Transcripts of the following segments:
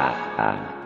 啊啊。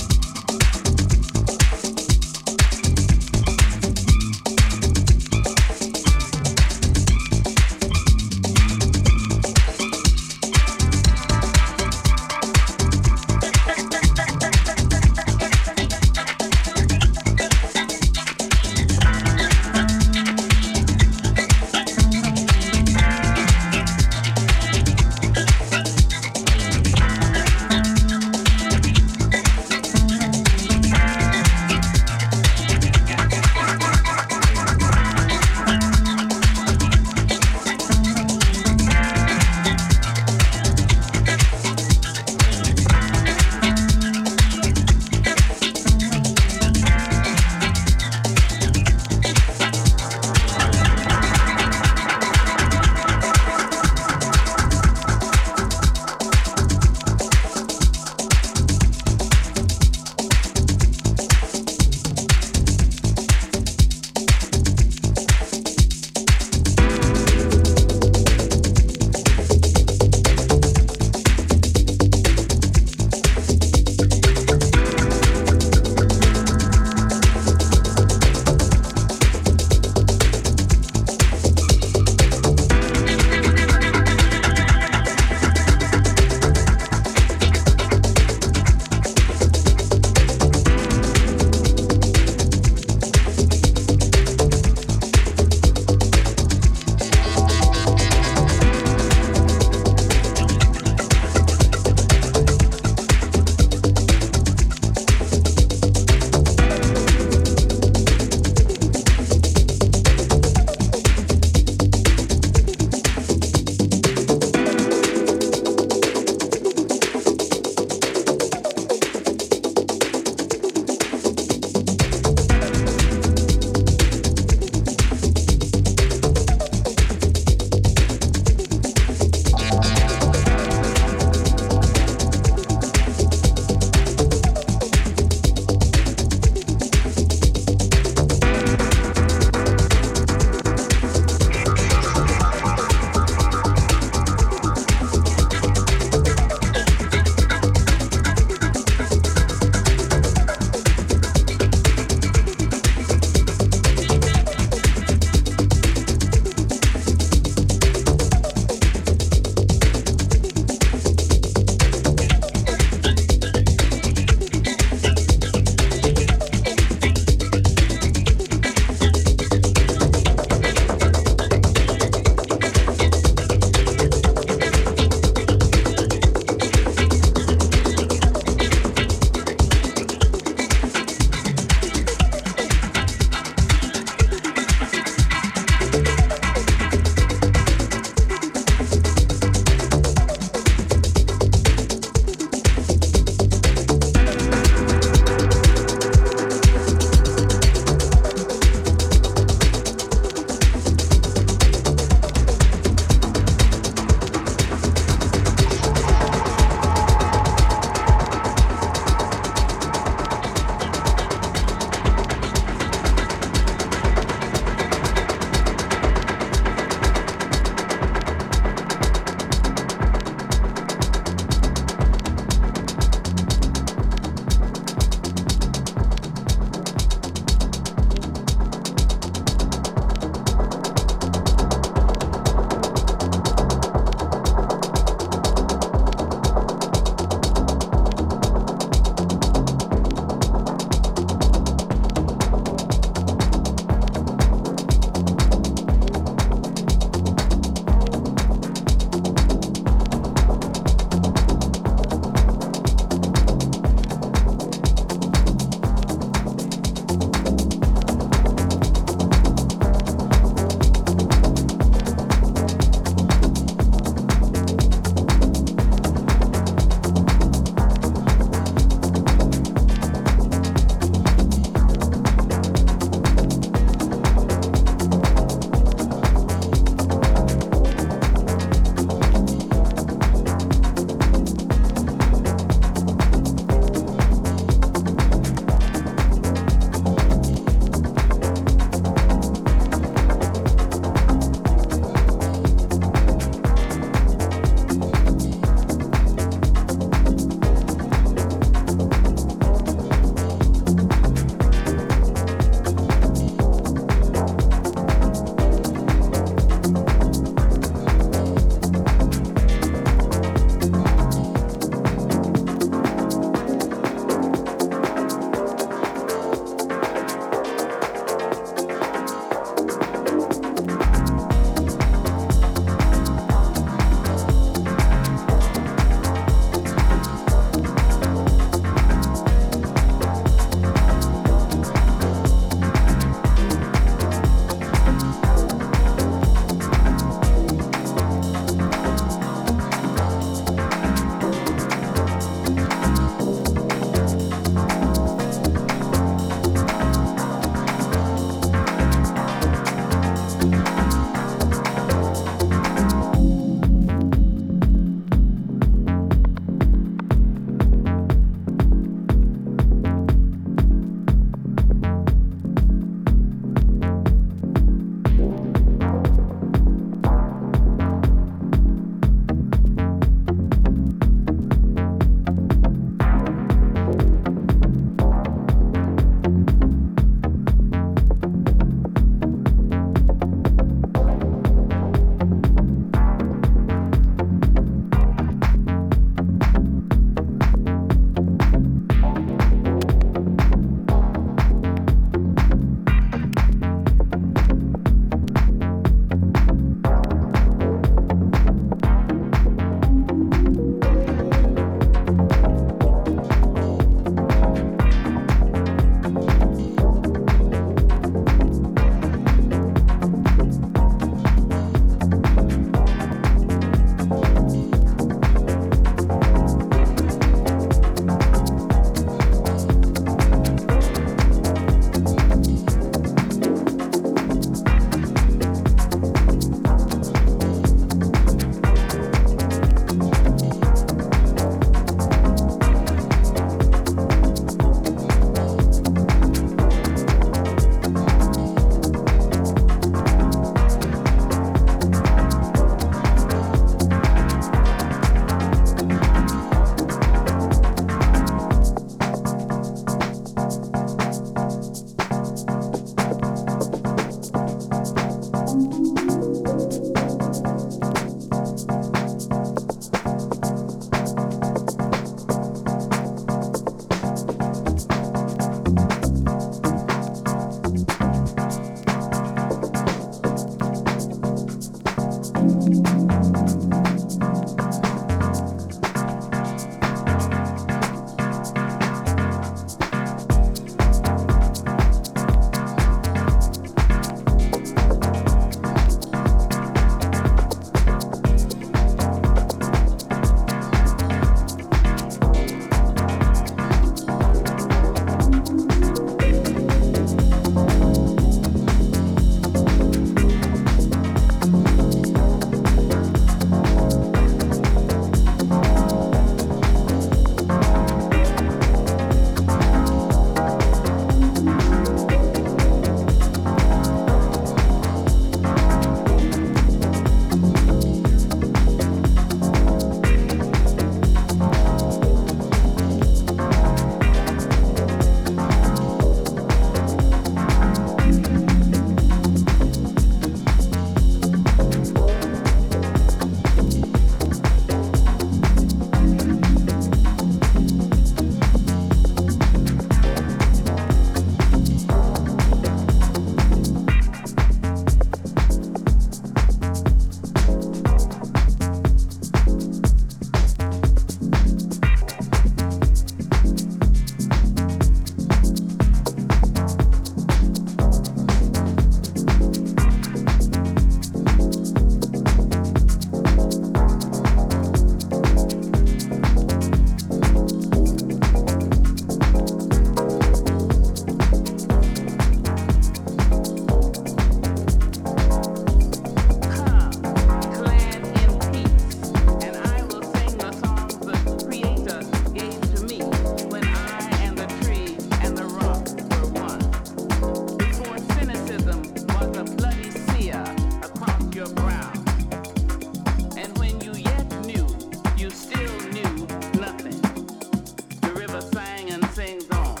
things on.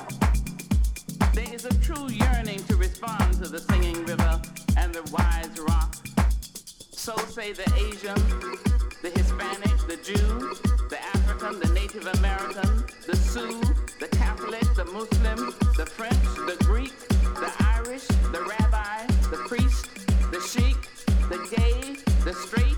There is a true yearning to respond to the singing river and the wise rock. So say the Asian, the Hispanic, the Jew, the African, the Native American, the Sioux, the Catholic, the Muslim, the French, the Greek, the Irish, the rabbi, the priest, the sheik, the gay, the straight,